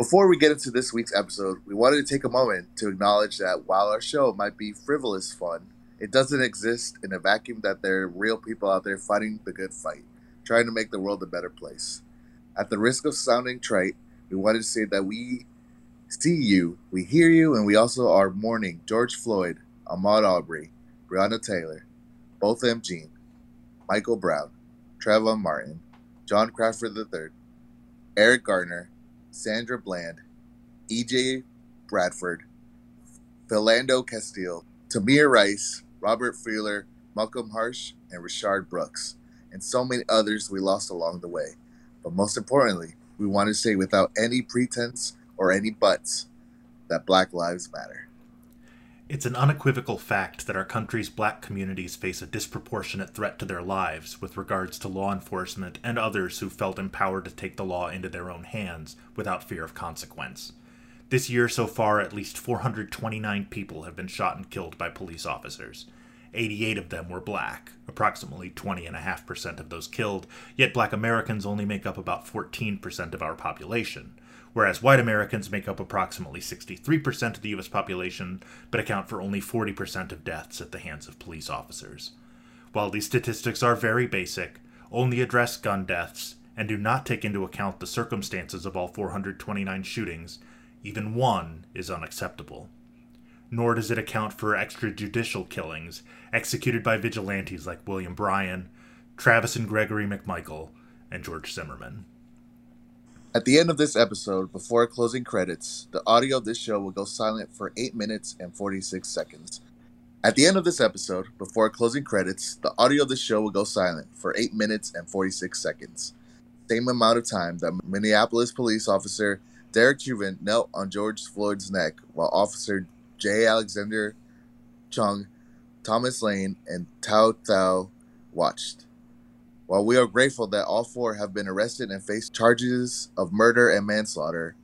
Before we get into this week's episode, we wanted to take a moment to acknowledge that while our show might be frivolous fun, it doesn't exist in a vacuum that there are real people out there fighting the good fight, trying to make the world a better place. At the risk of sounding trite, we wanted to say that we see you, we hear you, and we also are mourning George Floyd, Ahmaud Arbery, Breonna Taylor, Botham Jean, Michael Brown, Trayvon Martin, John Crawford III, Eric Garner, Sandra Bland, E.J. Bradford, Philando Castile, Tamir Rice, Robert Fuller, Malcolm Harsch, and Rayshard Brooks, and so many others we lost along the way. But most importantly, we want to say without any pretense or any buts that Black Lives Matter. It's an unequivocal fact that our country's black communities face a disproportionate threat to their lives with regards to law enforcement and others who felt empowered to take the law into their own hands without fear of consequence. This year so far, at least 429 people have been shot and killed by police officers. 88 of them were black, approximately 20.5% of those killed, yet black Americans only make up about 14% of our population whereas white Americans make up approximately 63% of the U.S. population, but account for only 40% of deaths at the hands of police officers. While these statistics are very basic, only address gun deaths, and do not take into account the circumstances of all 429 shootings, even one is unacceptable. Nor does it account for extrajudicial killings executed by vigilantes like William Bryan, Travis and Gregory McMichael, and George Zimmerman. At the end of this episode, before closing credits, the audio of this show will go silent for 8 minutes and 46 seconds. At the end of this episode, before closing credits, the audio of this show will go silent for 8 minutes and 46 seconds. Same amount of time that Minneapolis police officer Derek Chauvin knelt on George Floyd's neck while Officer J. Alexander Kueng, Thomas Lane, and Tou Thao watched. While we are grateful that all four have been arrested and face charges of murder and manslaughter,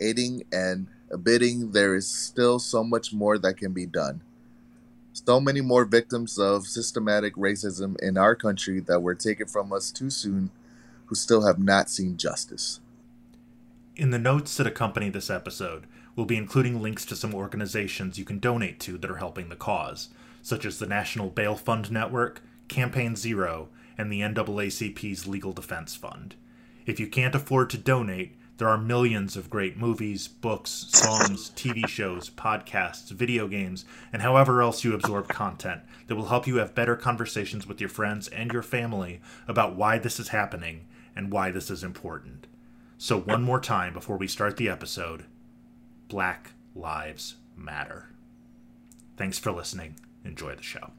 aiding and abetting, there is still so much more that can be done. So many more victims of systematic racism in our country that were taken from us too soon who still have not seen justice. In the notes that accompany this episode, we'll be including links to some organizations you can donate to that are helping the cause, such as the National Bail Fund Network, Campaign Zero, and the NAACP's Legal Defense Fund. If you can't afford to donate, there are millions of great movies, books, songs, TV shows, podcasts, video games, and however else you absorb content that will help you have better conversations with your friends and your family about why this is happening and why this is important. So, one more time before we start the episode Black Lives Matter. Thanks for listening. Enjoy the show.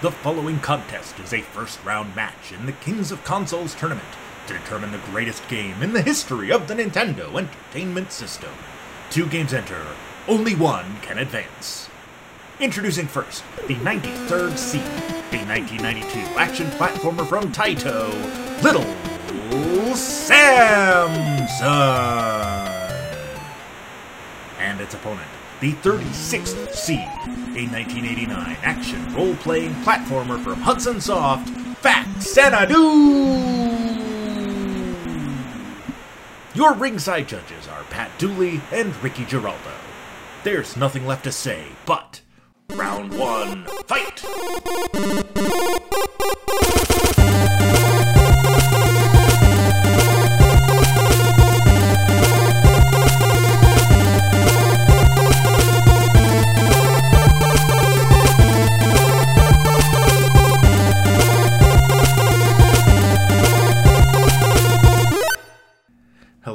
The following contest is a first round match in the Kings of Consoles tournament to determine the greatest game in the history of the Nintendo Entertainment System. Two games enter, only one can advance. Introducing first, the 93rd Seed, a 1992 action platformer from Taito, Little Samson! And its opponent, the 36th Seed, a 1989 action role playing platformer from Hudson Soft, Faxanadu! Your ringside judges are Pat Dooley and Ricky Giraldo. There's nothing left to say, but round one, fight!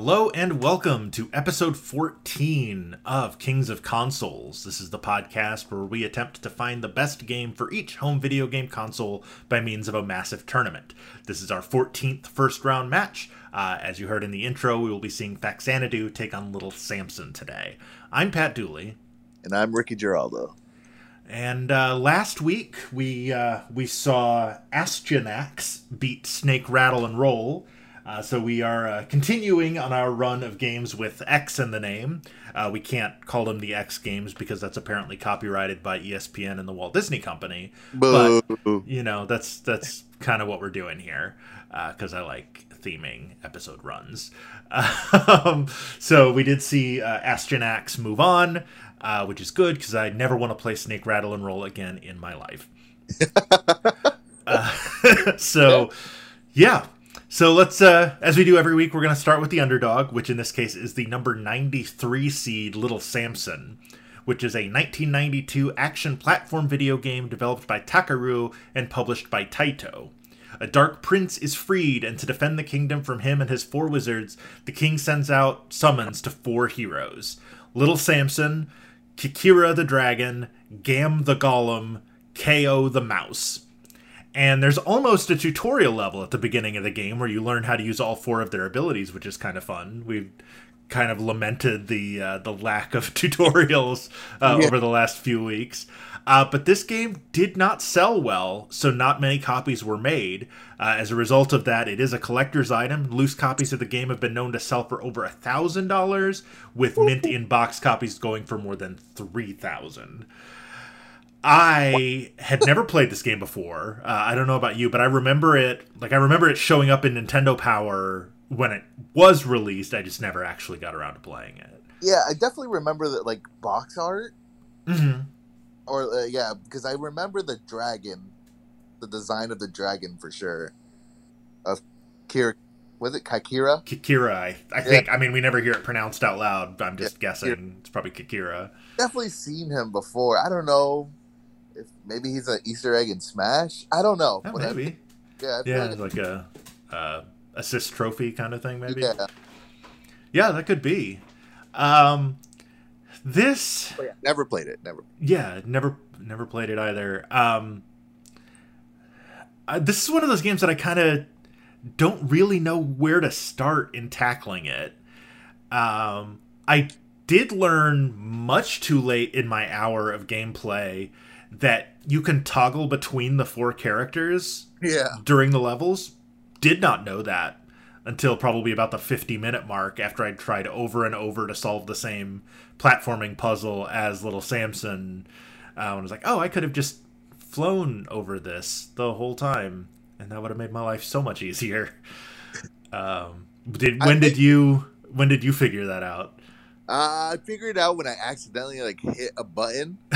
Hello and welcome to episode 14 of Kings of Consoles. This is the podcast where we attempt to find the best game for each home video game console by means of a massive tournament. This is our 14th first round match. Uh, as you heard in the intro, we will be seeing Faxanadu take on Little Samson today. I'm Pat Dooley. And I'm Ricky Giraldo. And uh, last week we uh, we saw Astyanax beat Snake Rattle and Roll uh, so we are uh, continuing on our run of games with X in the name. Uh, we can't call them the X games because that's apparently copyrighted by ESPN and the Walt Disney Company. Boo. But you know that's that's kind of what we're doing here because uh, I like theming episode runs. Um, so we did see uh, Astyanax move on, uh, which is good because I never want to play Snake Rattle and Roll again in my life. uh, so, yeah. So let's, uh, as we do every week, we're going to start with the underdog, which in this case is the number 93 seed Little Samson, which is a 1992 action platform video game developed by Takeru and published by Taito. A dark prince is freed, and to defend the kingdom from him and his four wizards, the king sends out summons to four heroes Little Samson, Kikira the dragon, Gam the golem, KO the mouse. And there's almost a tutorial level at the beginning of the game where you learn how to use all four of their abilities, which is kind of fun. We've kind of lamented the uh, the lack of tutorials uh, yeah. over the last few weeks. Uh, but this game did not sell well, so not many copies were made. Uh, as a result of that, it is a collector's item. Loose copies of the game have been known to sell for over a thousand dollars, with mint in box copies going for more than three thousand. I had never played this game before. Uh, I don't know about you, but I remember it. Like I remember it showing up in Nintendo Power when it was released. I just never actually got around to playing it. Yeah, I definitely remember that like box art. Mm-hmm or uh, yeah, because I remember the dragon, the design of the dragon for sure. Of Kira, was it Kikira? Kikira, I, I think. I mean, we never hear it pronounced out loud. I'm just yeah. guessing. It's probably Kikira. Definitely seen him before. I don't know if maybe he's an Easter egg in Smash. I don't know. Oh, maybe. I, yeah. yeah, like, like a uh, assist trophy kind of thing. Maybe. Yeah. Yeah, that could be. Um, this oh, yeah, never played it. Never. Yeah, never never played it either. Um, uh, this is one of those games that I kind of don't really know where to start in tackling it. Um, I did learn much too late in my hour of gameplay that you can toggle between the four characters yeah. during the levels. Did not know that until probably about the 50 minute mark after I'd tried over and over to solve the same platforming puzzle as little Samson. Uh, and I was like, oh, I could have just flown over this the whole time, and that would have made my life so much easier. Um, did when did you when did you figure that out? Uh, I figured out when I accidentally like hit a button.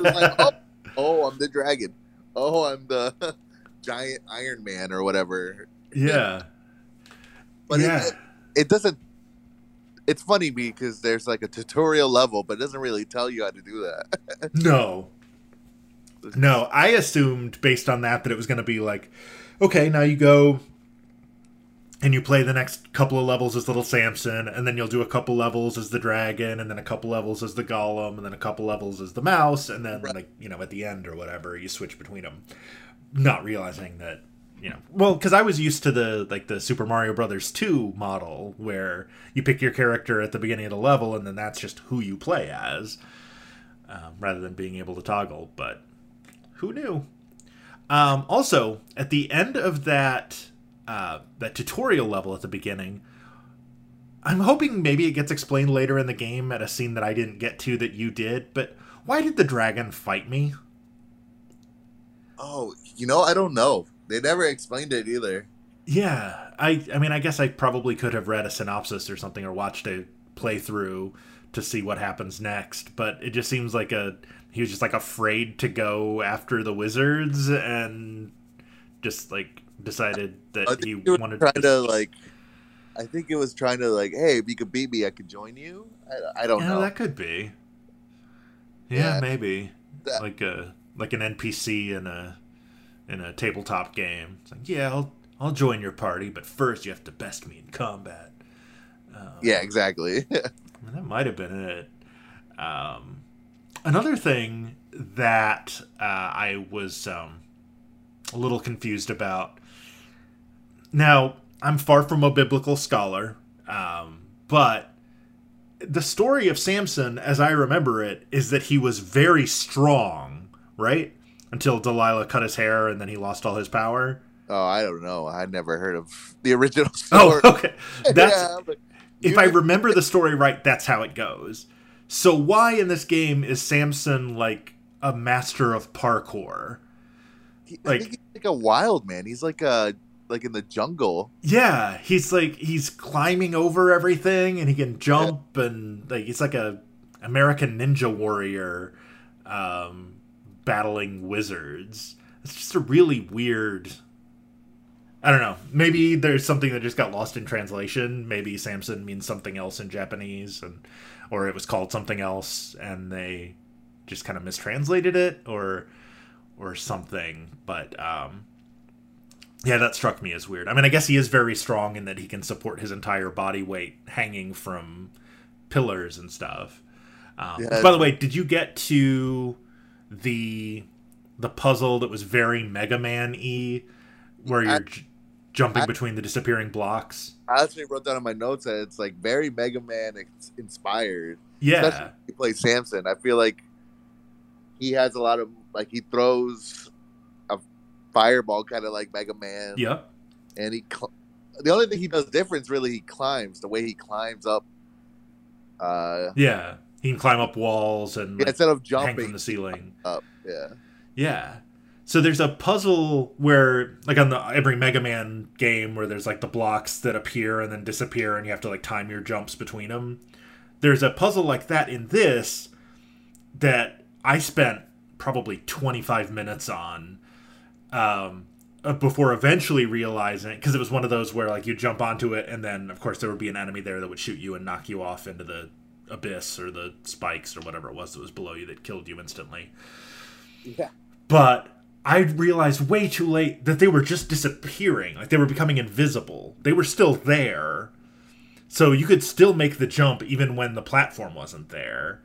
like, oh, oh, I'm the dragon. Oh, I'm the giant Iron Man or whatever. Yeah. But yeah. It, it, doesn't it's funny because there's like a tutorial level, but it doesn't really tell you how to do that. no. No, I assumed based on that that it was going to be like, okay, now you go and you play the next couple of levels as little Samson, and then you'll do a couple levels as the dragon, and then a couple levels as the golem, and then a couple levels as the mouse, and then right. like you know at the end or whatever you switch between them, not realizing that you know well because i was used to the like the super mario brothers 2 model where you pick your character at the beginning of the level and then that's just who you play as um, rather than being able to toggle but who knew um, also at the end of that uh, that tutorial level at the beginning i'm hoping maybe it gets explained later in the game at a scene that i didn't get to that you did but why did the dragon fight me oh you know i don't know they never explained it either. Yeah, I I mean I guess I probably could have read a synopsis or something or watched a playthrough to see what happens next, but it just seems like a he was just like afraid to go after the wizards and just like decided that he, wanted trying to, to like I think it was trying to like, hey, if you could beat me, I could join you. I, I don't yeah, know. That could be. Yeah, yeah. maybe that, like a like an NPC in a in a tabletop game. It's like, yeah, I'll I'll join your party, but first you have to best me in combat. Um, yeah, exactly. that might have been it. Um, another thing that uh, I was um, a little confused about. Now, I'm far from a biblical scholar, um, but the story of Samson, as I remember it, is that he was very strong, right? until Delilah cut his hair and then he lost all his power. Oh, I don't know. I never heard of the original story. Oh, okay. That's yeah, if I remember the story right, that's how it goes. So why in this game is Samson like a master of parkour? Like, he's like a wild man. He's like a like in the jungle. Yeah, he's like he's climbing over everything, and he can jump, yeah. and like he's like a American Ninja Warrior, um, battling wizards. It's just a really weird. I don't know. Maybe there's something that just got lost in translation. Maybe Samson means something else in Japanese, and or it was called something else, and they just kind of mistranslated it, or or something. But um, yeah, that struck me as weird. I mean, I guess he is very strong in that he can support his entire body weight hanging from pillars and stuff. Um, yeah, by the way, did you get to the the puzzle that was very Mega Man e, where you're I, j- jumping I, between the disappearing blocks? I actually wrote down in my notes that it's like very Mega Man inspired. Yeah, Especially he plays Samson. I feel like he has a lot of like he throws fireball kind of like Mega Man. Yeah, and he the only thing he does different is really he climbs the way he climbs up. Uh, yeah, he can climb up walls and like, instead of jumping hang from the ceiling. Up, yeah, yeah. So there's a puzzle where, like on the every Mega Man game, where there's like the blocks that appear and then disappear, and you have to like time your jumps between them. There's a puzzle like that in this that I spent probably 25 minutes on um, uh, before eventually realizing because it was one of those where like you jump onto it and then of course there would be an enemy there that would shoot you and knock you off into the abyss or the spikes or whatever it was that was below you that killed you instantly. Yeah. But I realized way too late that they were just disappearing. Like they were becoming invisible. They were still there. So you could still make the jump even when the platform wasn't there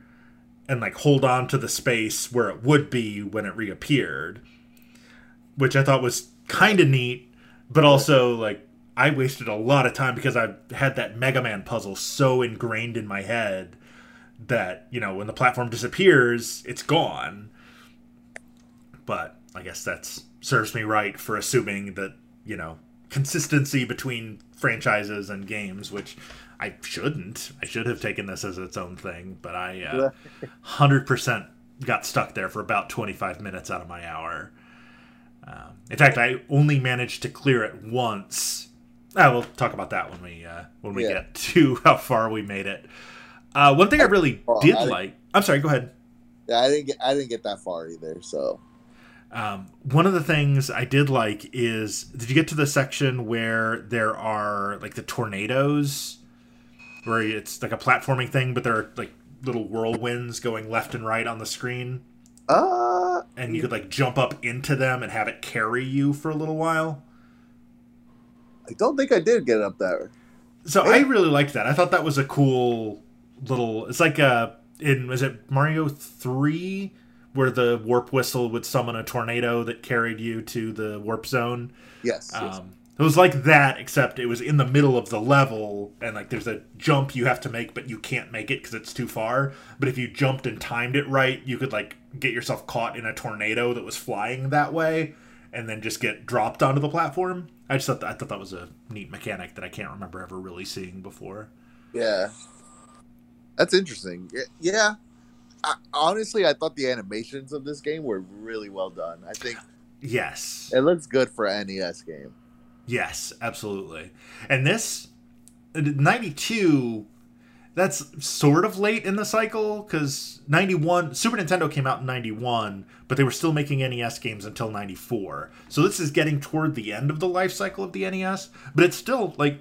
and like hold on to the space where it would be when it reappeared, which I thought was kind of neat, but also like I wasted a lot of time because I had that Mega Man puzzle so ingrained in my head that, you know, when the platform disappears, it's gone. But I guess that's serves me right for assuming that, you know, consistency between franchises and games, which I shouldn't. I should have taken this as its own thing, but I uh, 100% got stuck there for about 25 minutes out of my hour. Um, in fact, I only managed to clear it once. Uh, we'll talk about that when we uh, when we yeah. get to how far we made it. Uh, one thing I really well, did I like. I'm sorry. Go ahead. Yeah, I didn't get I didn't get that far either. So. Um, one of the things I did like is did you get to the section where there are like the tornadoes where it's like a platforming thing, but there are like little whirlwinds going left and right on the screen. Uh, and you could like jump up into them and have it carry you for a little while. I don't think I did get up there. So I really liked that. I thought that was a cool little. It's like uh in was it Mario three where the warp whistle would summon a tornado that carried you to the warp zone. Yes. Um, yes. It was like that, except it was in the middle of the level, and like there's a jump you have to make, but you can't make it because it's too far. But if you jumped and timed it right, you could like get yourself caught in a tornado that was flying that way, and then just get dropped onto the platform. I just thought that, I thought that was a neat mechanic that I can't remember ever really seeing before. Yeah, that's interesting. Yeah, I, honestly, I thought the animations of this game were really well done. I think yes, it looks good for an NES game. Yes, absolutely. And this uh, 92 that's sort of late in the cycle cuz 91 Super Nintendo came out in 91, but they were still making NES games until 94. So this is getting toward the end of the life cycle of the NES, but it's still like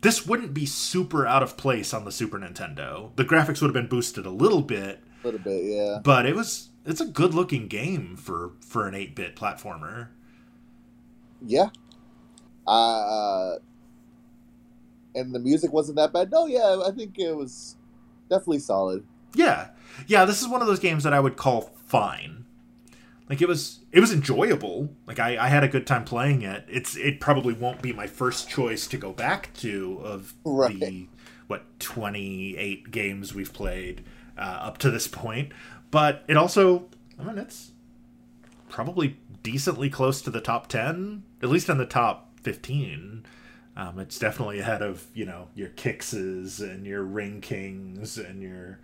this wouldn't be super out of place on the Super Nintendo. The graphics would have been boosted a little bit. A little bit, yeah. But it was it's a good looking game for for an 8-bit platformer. Yeah, uh, and the music wasn't that bad. No, yeah, I think it was definitely solid. Yeah, yeah. This is one of those games that I would call fine. Like it was, it was enjoyable. Like I, I had a good time playing it. It's, it probably won't be my first choice to go back to of right. the what twenty eight games we've played uh, up to this point. But it also, I mean, it's probably decently close to the top ten, at least in the top 15. Um, it's definitely ahead of you know your Qixes and your Ring Kings and your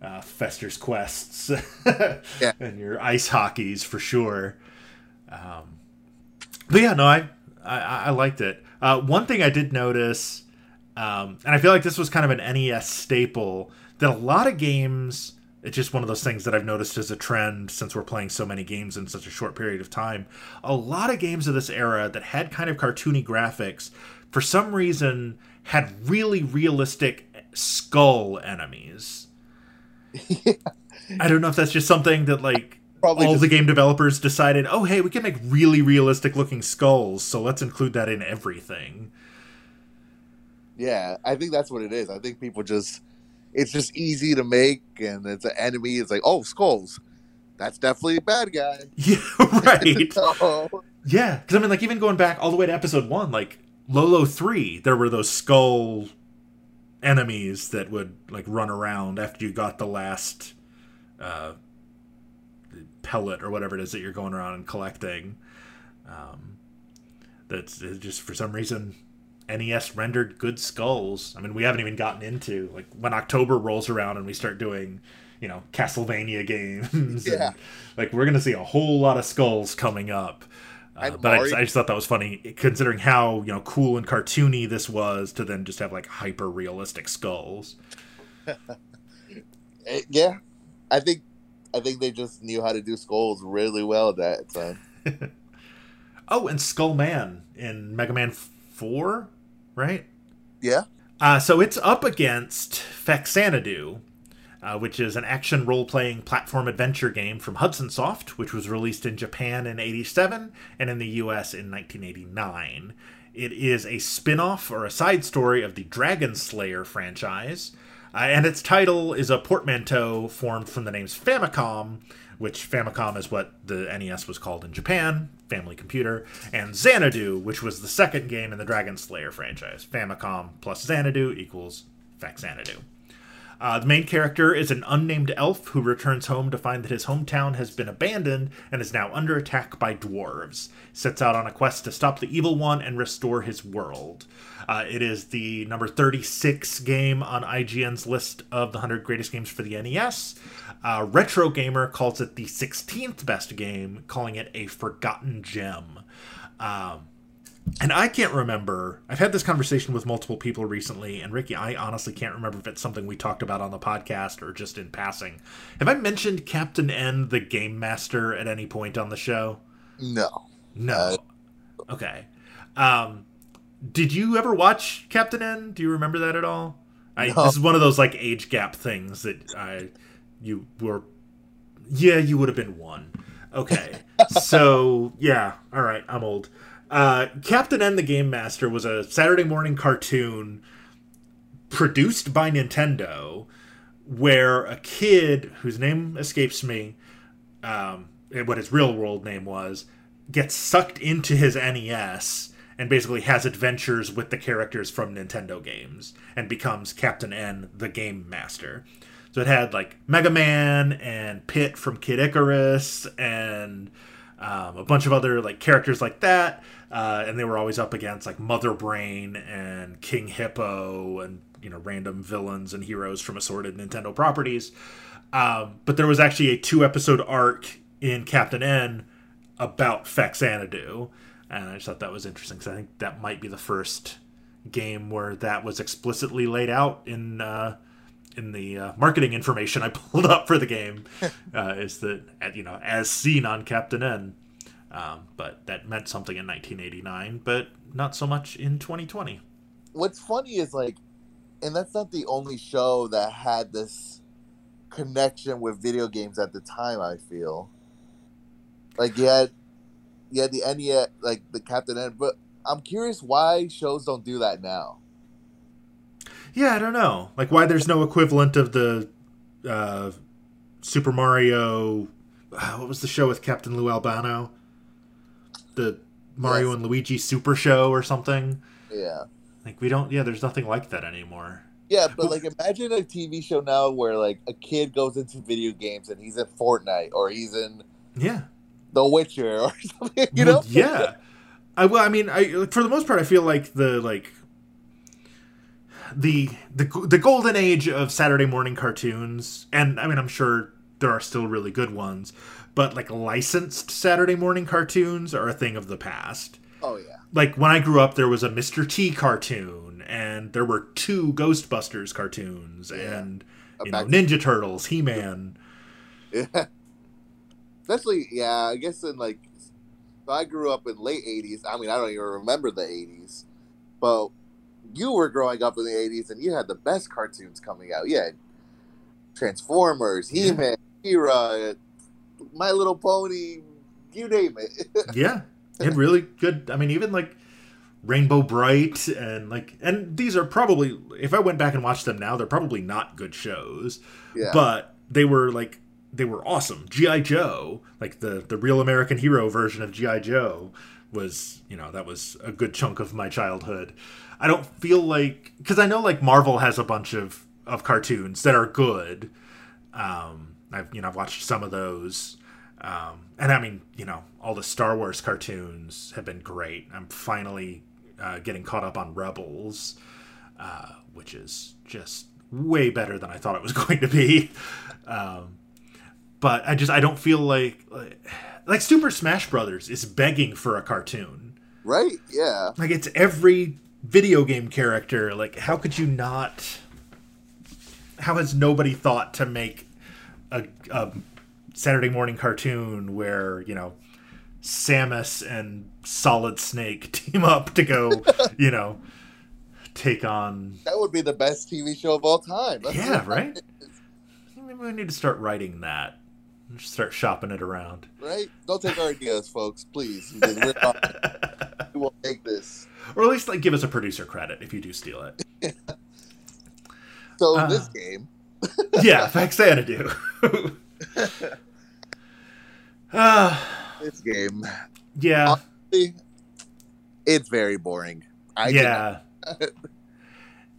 uh, Fester's Quests yeah. and your ice hockeys for sure. Um, but yeah, no, I I, I liked it. Uh, one thing I did notice, um, and I feel like this was kind of an NES staple, that a lot of games. It's just one of those things that I've noticed as a trend since we're playing so many games in such a short period of time. A lot of games of this era that had kind of cartoony graphics, for some reason, had really realistic skull enemies. yeah. I don't know if that's just something that like Probably all just... the game developers decided, oh hey, we can make really realistic looking skulls, so let's include that in everything. Yeah, I think that's what it is. I think people just it's just easy to make, and it's an enemy. It's like, oh, skulls. That's definitely a bad guy. Yeah, right. so... Yeah, because I mean, like even going back all the way to episode one, like Lolo three, there were those skull enemies that would like run around after you got the last uh, pellet or whatever it is that you're going around and collecting. Um, that's just for some reason NES rendered good skulls. I mean, we haven't even gotten into like when October rolls around and we start doing, you know, Castlevania games. Yeah. And, like we're gonna see a whole lot of skulls coming up. Uh, but I just, I just, thought that was funny, considering how you know cool and cartoony this was, to then just have like hyper realistic skulls. Eh, yeah, I think I think they just knew how to do skulls really well at that time. oh, and Skull Man in Mega Man Four right? Yeah. Uh, so it's up against Faxanadu, uh, which is an action role playing platform adventure game from Hudson Soft, which was released in Japan in 87 and in the US in 1989. It is a spin off or a side story of the Dragon Slayer franchise, uh, and its title is a portmanteau formed from the names Famicom, which Famicom is what the NES was called in Japan, family computer, and Xanadu, which was the second game in the Dragon Slayer franchise. Famicom plus Xanadu equals Faxanadu. Uh, the main character is an unnamed elf who returns home to find that his hometown has been abandoned and is now under attack by dwarves. Sets out on a quest to stop the evil one and restore his world. Uh, it is the number 36 game on IGN's list of the 100 greatest games for the NES. Uh, Retro Gamer calls it the 16th best game, calling it a forgotten gem. Um, and I can't remember. I've had this conversation with multiple people recently, and Ricky, I honestly can't remember if it's something we talked about on the podcast or just in passing. Have I mentioned Captain N, the game master, at any point on the show? No. No. Uh, okay. Um, did you ever watch Captain N? Do you remember that at all? I, no. This is one of those like age gap things that I you were yeah you would have been one okay so yeah all right i'm old uh, captain n the game master was a saturday morning cartoon produced by nintendo where a kid whose name escapes me um, what his real world name was gets sucked into his nes and basically has adventures with the characters from nintendo games and becomes captain n the game master so it had like Mega Man and Pit from Kid Icarus and um, a bunch of other like characters like that. Uh, and they were always up against like Mother Brain and King Hippo and you know random villains and heroes from assorted Nintendo properties. Um, but there was actually a two episode arc in Captain N about Faxanadu, and I just thought that was interesting because I think that might be the first game where that was explicitly laid out in uh, in the uh, marketing information I pulled up for the game uh, is that you know as seen on Captain N, um, but that meant something in 1989, but not so much in 2020. What's funny is like, and that's not the only show that had this connection with video games at the time. I feel like you had you had the NES, like the Captain N, but I'm curious why shows don't do that now. Yeah, I don't know. Like why there's no equivalent of the uh, Super Mario. Uh, what was the show with Captain Lou Albano? The Mario yes. and Luigi Super Show or something. Yeah. Like we don't. Yeah, there's nothing like that anymore. Yeah, but like imagine a TV show now where like a kid goes into video games and he's in Fortnite or he's in yeah The Witcher or something. You know? yeah. I well, I mean, I for the most part, I feel like the like the the the golden age of Saturday morning cartoons, and I mean, I'm sure there are still really good ones, but like licensed Saturday morning cartoons are a thing of the past. Oh yeah. like when I grew up, there was a Mr. T cartoon, and there were two Ghostbusters cartoons, Yeah. and you know Ninja Turtles, He Man. Yeah. Especially, yeah, I guess in like, I grew up in late 80s. I mean, I don't even remember the 80s. But you were growing up in the 80s and you had the best cartoons coming out. Yeah. Transformers, He Man, He-Ra, My Little Pony, you name it. yeah, and really good. I mean, even like Rainbow Brite and like, and these are probably if I went back and watched them now, they're probably not good shows, yeah. but they were like they were awesome. GI Joe, like the the real American hero version of GI Joe, was you know that was a good chunk of my childhood. I don't feel like because I know like Marvel has a bunch of of cartoons that are good. Um, I've you know I've watched some of those, um, and I mean you know all the Star Wars cartoons have been great. I'm finally uh, getting caught up on Rebels, uh, which is just way better than I thought it was going to be. Um, but I just I don't feel like, like like Super Smash Brothers is begging for a cartoon. right? Yeah. Like it's every video game character. Like how could you not? How has nobody thought to make a, a Saturday morning cartoon where you know Samus and Solid Snake team up to go, you know, take on? That would be the best TV show of all time. That's Yeah, right. Maybe we need to start writing that. Start shopping it around. Right? Don't take our ideas, folks, please. we're not- we will take this. or at least like give us a producer credit if you do steal it. So Uh. this game, yeah, Faxanadu. uh, this game, yeah, it's very boring. I yeah.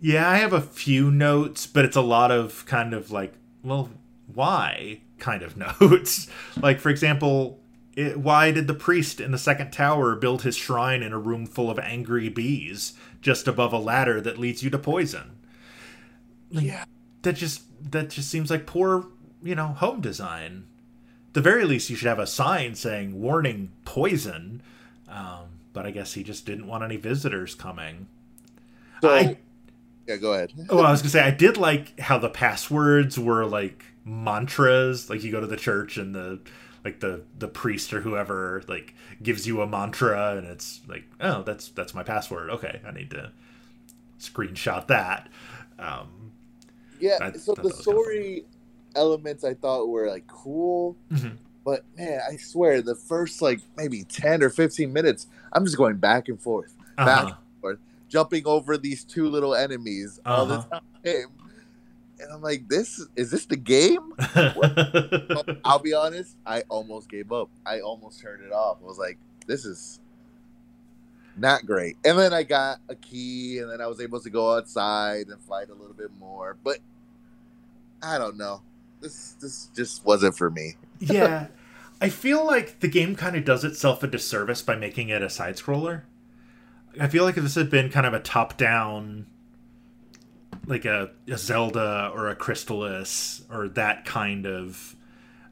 yeah, I have a few notes, but it's a lot of kind of like, well, why kind of notes. like, for example, it, why did the priest in the second tower build his shrine in a room full of angry bees just above a ladder that leads you to poison? Like, Yeah. that just that just seems like poor, you know, home design. The very least, you should have a sign saying "Warning: Poison." Um, but I guess he just didn't want any visitors coming. So, I- yeah, go ahead. Oh, I was gonna say I did like how the passwords were like mantras. Like you go to the church and the like the the priest or whoever like gives you a mantra and it's like oh that's that's my password. Okay, I need to screenshot that. Um, Yeah, I so thought the that was story elements I thought were like cool, mhm. but man, I swear the first like maybe 10 or 15 minutes, I'm just going back and forth, back Uh-huh. and forth, jumping over these two little enemies all the Uh-huh. time. And I'm like, this is this the game? I'll be honest, I almost gave up. I almost turned it off. I was like, this is not great. And then I got a key, and then I was able to go outside and fight a little bit more. But I don't know. This this just wasn't for me. yeah, I feel like the game kind of does itself a disservice by making it a side scroller. I feel like if this had been kind of a top down, like a, a Zelda or a Crystalis or that kind of,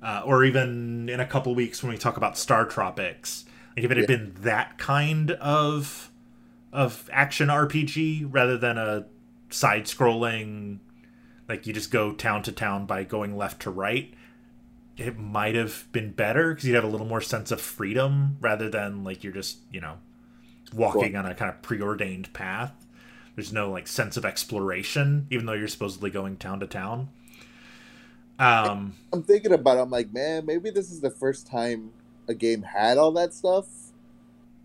uh, or even in a couple weeks when we talk about Star Tropics, like if it had Yeah. been that kind of of action RPG rather than a side scrolling, like you just go town to town by going left to right it might have been better because you'd have a little more sense of freedom rather than like you're just you know walking on a kind of preordained path there's no like sense of exploration even though you're supposedly going town to town um I'm thinking about it. I'm like, man, maybe this is the first time a game had all that stuff.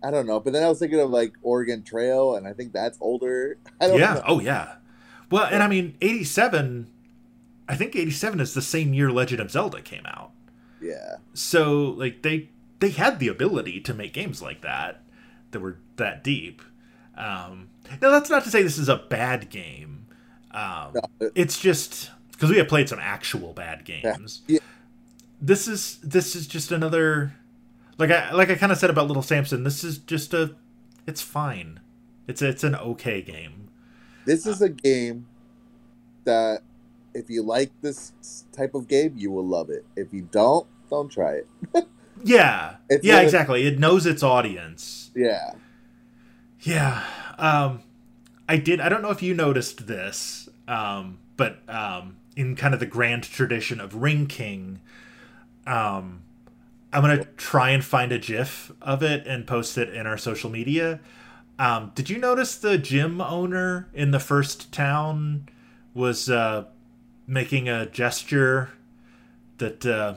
I don't know. But then I was thinking of like Oregon Trail, and I think that's older. I don't yeah know. oh yeah well and i mean 87 i think 87 is the same year legend of zelda came out. Yeah. so like they they had the ability to make games like that that were that deep. Um now that's not to say this is a bad game. Um No, it- it's just because we have played some actual bad games. Yeah. this is this is just another like i like i kind of said about little samson this is just a it's fine. It's it's an okay game This is a game that if you like this type of game, you will love it. If you don't, don't try it. yeah It's yeah exactly it knows its audience Yeah. Yeah. Um, I did. I don't know if you noticed this, um, but um, in kind of the grand tradition of Ring King, um, I'm gonna try and find a GIF of it and post it in our social media. Um, did you notice the gym owner in the first town was uh, making a gesture that? Uh,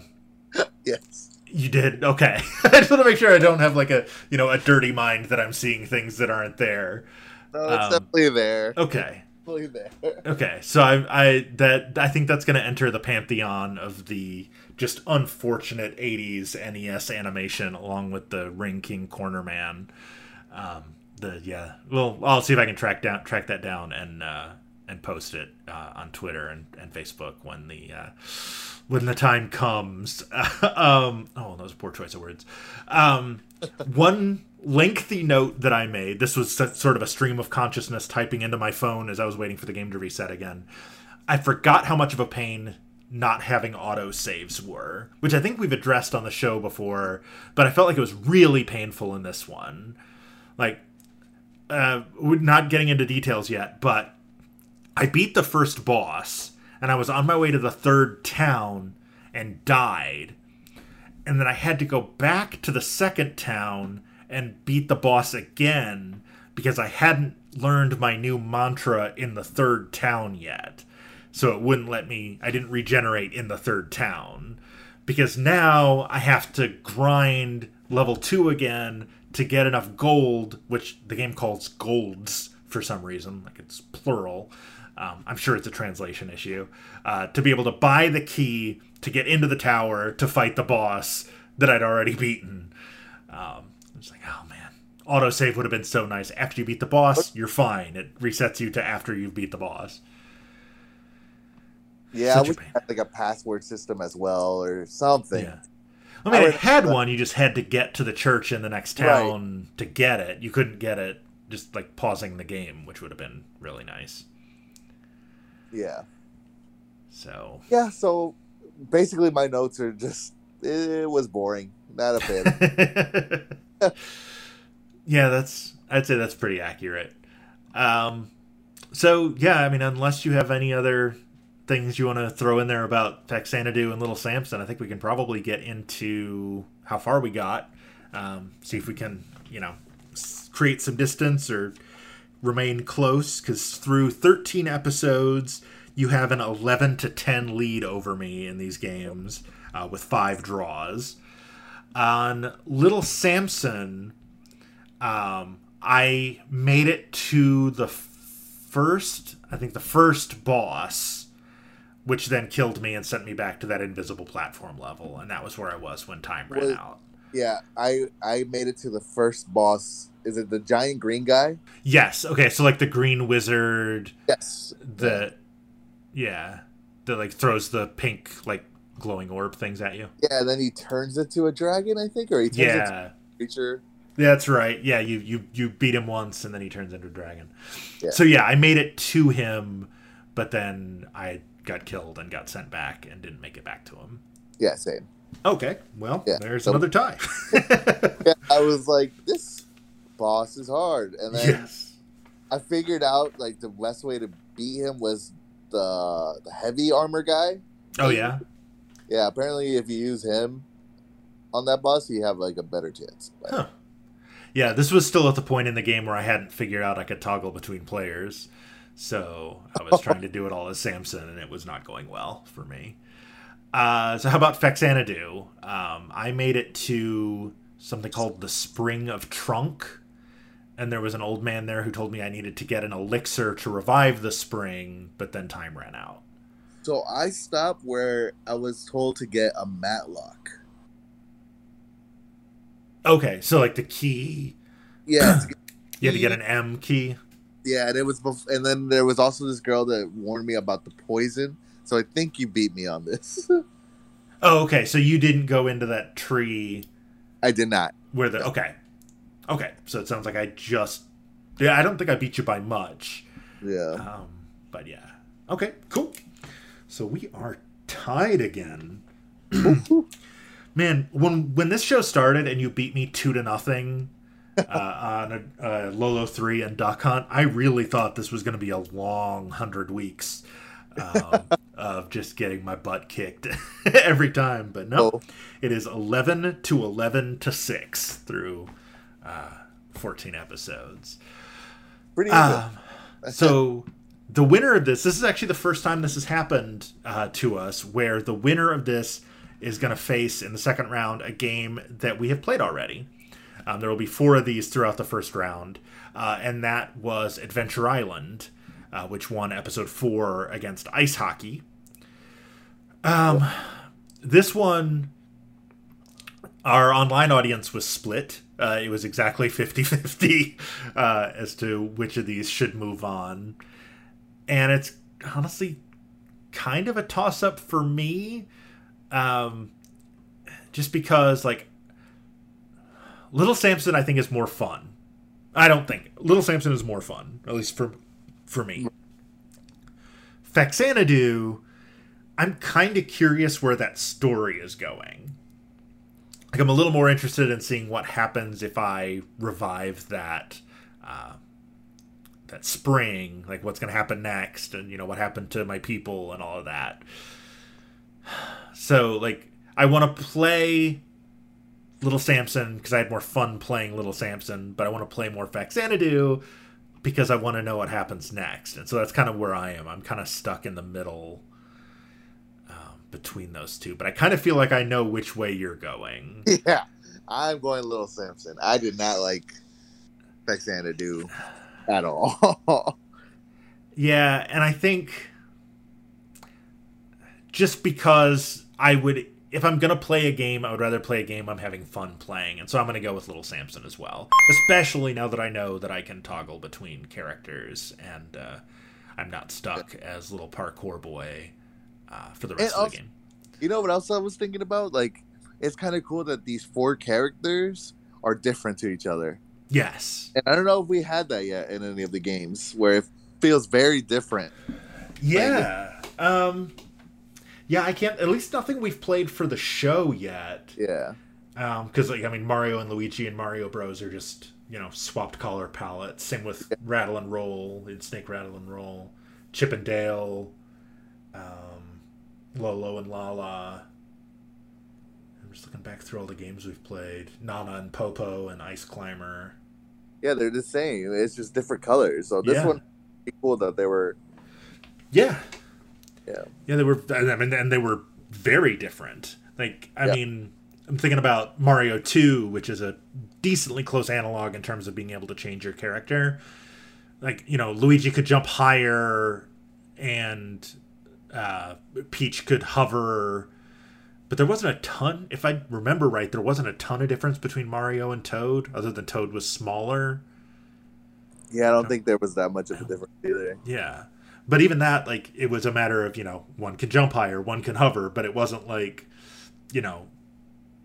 yes. You did okay. I just want to make sure I don't have like a you know a dirty mind that I'm seeing things that aren't there. No, it's um, definitely there. Okay. Definitely there. Okay, so I, I that I think that's going to enter the pantheon of the just unfortunate '80s NES animation, along with the Ring King Corner Man. Um, the yeah, well, I'll see if I can track down track that down and uh, and post it uh, on Twitter and, and Facebook when the uh, when the time comes. um, oh, that was a poor choice of words. Um, one lengthy note that I made. This was sort of a stream of consciousness typing into my phone as I was waiting for the game to reset again. I forgot how much of a pain not having auto saves were, which I think we've addressed on the show before, but I felt like it was really painful in this one. Like, uh, not getting into details yet, but I beat the first boss and I was on my way to the third town and died. And then I had to go back to the second town and beat the boss again because I hadn't learned my new mantra in the third town yet. So it wouldn't let me, I didn't regenerate in the third town. Because now I have to grind level 2 again to get enough gold, which the game calls golds for some reason, like it's plural, um, I'm sure it's a translation issue. Uh, to be able to buy the key to get into the tower to fight the boss that I'd already beaten. Um, it's like, oh man, autosave would have been so nice. After you beat the boss, you're fine. It resets you to after you've beat the boss. Yeah, Such I like a password system as well or something. Yeah. I mean, I it had one. You just had to get to the church in the next town right. to get it. You couldn't get it just like pausing the game, which would have been really nice. Yeah. So. Yeah. So basically, my notes are just it was boring. Not a fan. yeah, that's I'd say that's pretty accurate. Um, so yeah, I mean, unless you have any other things you want to throw in there about Faxanadu and Little Samson, I think we can probably get into how far we got. Um, see if we can, you know, create some distance or remain close because through 13 episodes, you have an 11 to 10 lead over me in these games uh, with five draws. On Little Samson, um, I made it to the first, I think the first boss, which then killed me and sent me back to that invisible platform level, and that was where I was when time ran well, out. Yeah, I I made it to the first boss is it the giant green guy? Yes. Okay, so like the green wizard. Yes. The yeah, that like throws the pink like glowing orb things at you. Yeah, and then he turns it to a dragon, I think, or he turns yeah. it to a creature. That's right. Yeah, you you you beat him once, and then he turns into a dragon. Yeah. So yeah, I made it to him, but then I got killed and got sent back and didn't make it back to him. Yeah, same. Okay, well, yeah. there's so, another tie. yeah, I was like, this boss is hard. And then yes. I figured out like the best way to beat him was the the heavy armor guy. Oh yeah. Yeah, apparently if you use him on that boss, you have like a better chance. But... Huh. Yeah, this was still at the point in the game where I hadn't figured out I could toggle between players. So I was trying to do it all as Samson, and it was not going well for me. Uh, so how about Faxanadu? Um, I made it to something called the Spring of Trunk, and there was an old man there who told me I needed to get an elixir to revive the spring, but then time ran out. So I stopped where I was told to get a mattock. Okay, so like the key. Yeah, you had to get an M key. Yeah, and it was, bef- and then there was also this girl that warned me about the poison. So I think you beat me on this. oh, okay. So you didn't go into that tree. I did not. Where the okay, Okay, so it sounds like I just yeah, I don't think I beat you by much. Yeah. Um, but yeah. Okay, cool. So we are tied again. Man, when when this show started and you beat me two to nothing, uh, on uh, Lolo 3 and Duck Hunt. I really thought this was going to be a long 100 weeks um, of just getting my butt kicked every time. But no, oh. it is 11 to 11 to 6 through uh, 14 episodes. Pretty um, so the winner of this, this is actually the first time this has happened uh, to us, where the winner of this is going to face in the second round a game that we have played already. Um, there will be four of these throughout the first round, uh, and that was Adventure Island, uh, which won episode four against Ice Hockey. Um, this one, our online audience was split. Uh, it was exactly 50 50 uh, as to which of these should move on. And it's honestly kind of a toss up for me. Um, just because, like, Little Samson, I think, is more fun. I don't think Little Samson is more fun, at least for for me. Faxanadu, I'm kind of curious where that story is going. Like, I'm a little more interested in seeing what happens if I revive that uh, that spring, like what's going to happen next, and you know what happened to my people and all of that. So, like, I want to play Little Samson because I had more fun playing Little Samson, but I want to play more Faxanadu because I want to know what happens next. And so that's kind of where I am. I'm kind of stuck in the middle um, between those two, but I kind of feel like I know which way you're going. Yeah, I'm going Little Samson. I did not like Faxanadu at all. yeah, and I think just because I would if I'm gonna play a game, I would rather play a game I'm having fun playing, and so I'm gonna go with Little Samson as well. Especially now that I know that I can toggle between characters, and uh, I'm not stuck as little parkour boy uh, for the rest of the game. You know what else I was thinking about? Like, it's kind of cool that these four characters are different to each other. Yes, and I don't know if we had that yet in any of the games where it feels very different. Yeah. Like, um yeah, I can't. At least nothing we've played for the show yet. Yeah. Because um, like I mean, Mario and Luigi and Mario Bros are just you know swapped color palettes. Same with yeah. Rattle and Roll and Snake Rattle and Roll, Chip and Dale, um, Lolo and Lala. I'm just looking back through all the games we've played. Nana and Popo and Ice Climber. Yeah, they're the same. It's just different colors. So this yeah. one, cool that they were. Yeah, yeah. Yeah, they were. I mean, and they were very different. Like, I yeah. mean, I'm thinking about Mario 2, which is a decently close analog in terms of being able to change your character. Like, you know, Luigi could jump higher and uh, Peach could hover. But there wasn't a ton, if I remember right, there wasn't a ton of difference between Mario and Toad, other than Toad was smaller. Yeah, I don't think there was that much of a difference either. Yeah but even that like it was a matter of you know one can jump higher one can hover but it wasn't like you know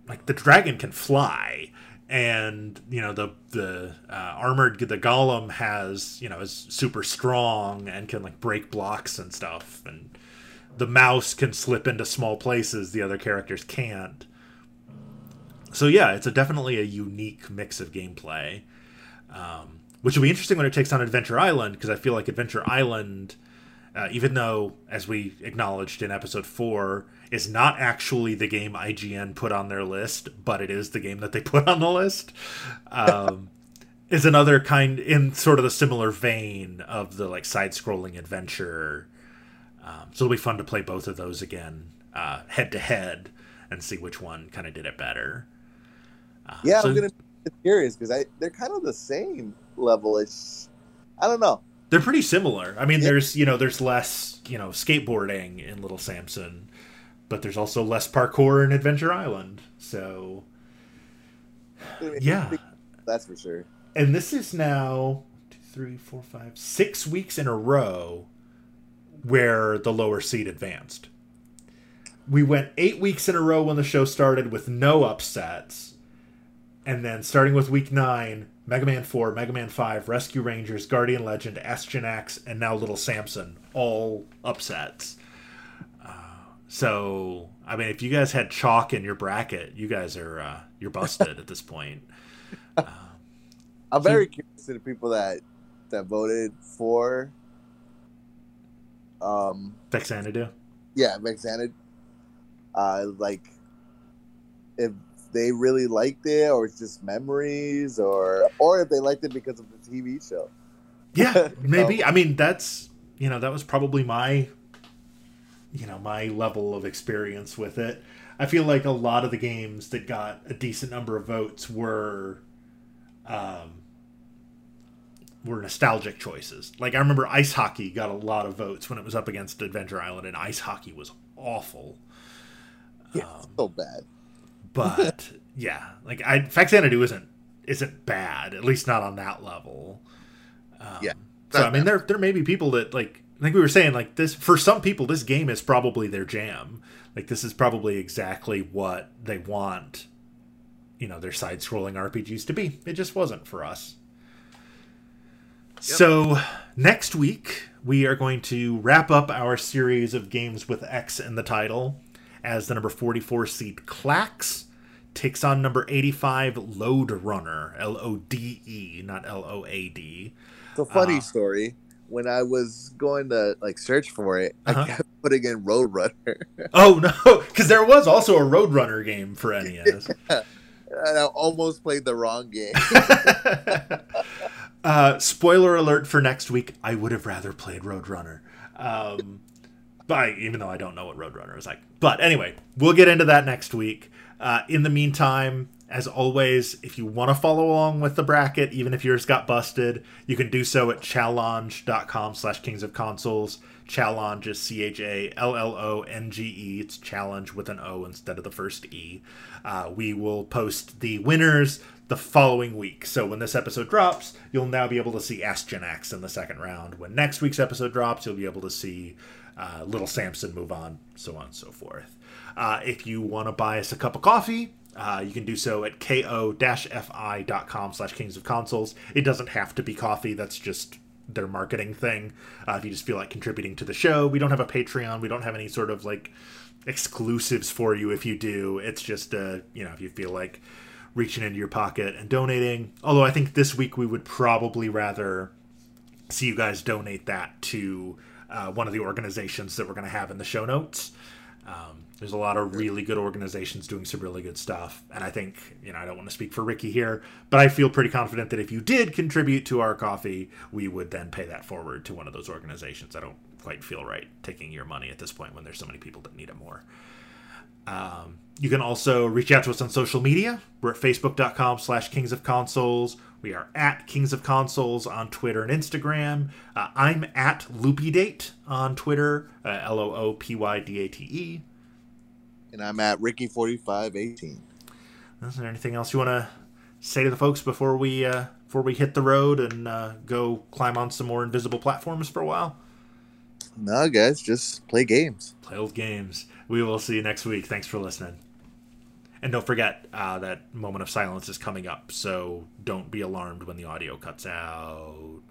like the dragon can fly. And you know the the uh, armored the golem has you know is super strong and can like break blocks and stuff. And the mouse can slip into small places the other characters can't. So yeah it's a definitely a unique mix of gameplay um, which will be interesting when it takes on adventure island because i feel like adventure island uh, even though, as we acknowledged in episode four, is not actually the game IGN put on their list, but it is the game that they put on the list. Um, is another kind in sort of the similar vein of the like side-scrolling adventure. Um, so it'll be fun to play both of those again, head to head, and see which one kind of did it better. Uh, yeah, so, I'm gonna be curious because they're kind of the same level. It's I don't know they're pretty similar. I mean, yeah. there's you know there's less you know skateboarding in Little Samson, but there's also less parkour in Adventure Island. So yeah, that's for sure. And this is now two, three, four, five, six weeks in a row where the lower seed advanced. We went eight weeks in a row when the show started with no upsets. And then starting with week nine, Mega Man 4, Mega Man 5, Rescue Rangers, Guardian Legend, Astyanax, and now Little Samson, all upsets. Uh, so, I mean, if you guys had chalk in your bracket, you guys are uh, you're busted at this point. Uh, I'm very curious to the people that that voted for um Faxanadu. yeah, Vexanid. Uh like if they really liked it or it's just memories or or if they liked it because of the TV show. Yeah, maybe. know? I mean, that's you know that was probably my you know my level of experience with it. I feel like a lot of the games that got a decent number of votes were um, were nostalgic choices. Like I remember ice hockey got a lot of votes when it was up against Adventure Island, and ice hockey was awful. Yeah, so bad. But yeah, like I Fact Faxanadu isn't isn't bad, at least not on that level. Um, Yeah. So I mean, there there may be people that like like we were saying like this for some people this game is probably their jam. Like this is probably exactly what they want. You know, their side-scrolling RPGs to be. It just wasn't for us. So next week we are going to wrap up our series of games with X in the title as the number 44 seed Klax takes on number 85 Lode Runner, L O D E, not L O A D. It's a funny Uh, story. When I was going to like search for it, Uh-huh. I kept putting in Road Runner. Oh no, because there was also a Road Runner game for NES. and I almost played the wrong game. uh, spoiler alert for next week: I would have rather played Roadrunner. Um, but I, even though I don't know what Roadrunner is like, but anyway, we'll get into that next week. Uh, in the meantime, as always, if you want to follow along with the bracket, even if yours got busted, you can do so at challonge.com slash kings of consoles. Challonge is C H A L L O N G E. It's challenge with an O instead of the first E. Uh, we will post the winners the following week. So when this episode drops, you'll now be able to see Astyanax in the second round. When next week's episode drops, you'll be able to see uh, Little Samson move on, so on and so forth. Uh, if you want to buy us a cup of coffee, uh, you can do so at ko-fi.com slash kings of consoles. It doesn't have to be coffee. That's just their marketing thing. Uh, if you just feel like contributing to the show, we don't have a Patreon. We don't have any sort of like exclusives for you if you do. It's just, uh, you know, if you feel like reaching into your pocket and donating. Although I think this week we would probably rather see you guys donate that to uh, one of the organizations that we're going to have in the show notes. Um, there's a lot of really good organizations doing some really good stuff. And I think, you know, I don't want to speak for Ricky here, but I feel pretty confident that if you did contribute to our coffee, we would then pay that forward to one of those organizations. I don't quite feel right taking your money at this point when there's so many people that need it more. Um, you can also reach out to us on social media. We're at facebook.com slash kings of consoles. We are at Kings of Consoles on Twitter and Instagram. Uh, I'm at LoopyDate on Twitter, uh, L O O P Y D A T E. and I'm at Ricky4518. Is there anything else you want to say to the folks before we uh, before we hit the road and uh, go climb on some more invisible platforms for a while? No, guys, just play games. Play old games. We will see you next week. Thanks for listening. And don't forget uh, that moment of silence is coming up, so don't be alarmed when the audio cuts out.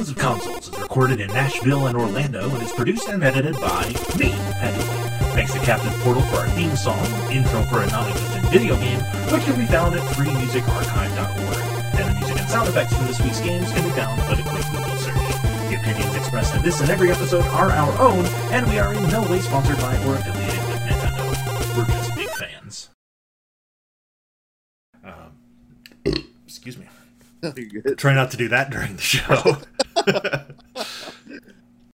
Kings of Consoles is recorded in Nashville and Orlando and is produced and edited by me. Thanks to Captain Portal for our theme song, intro for a non-existent video game, which can be found at freemusicarchive.org. And the music and sound effects from this week's games can be found with a quick Google search. The opinions expressed in this and every episode are our own, and we are in no way sponsored by or affiliated with Nintendo. We're just big fans. Um, excuse me. Try not to do that during the show.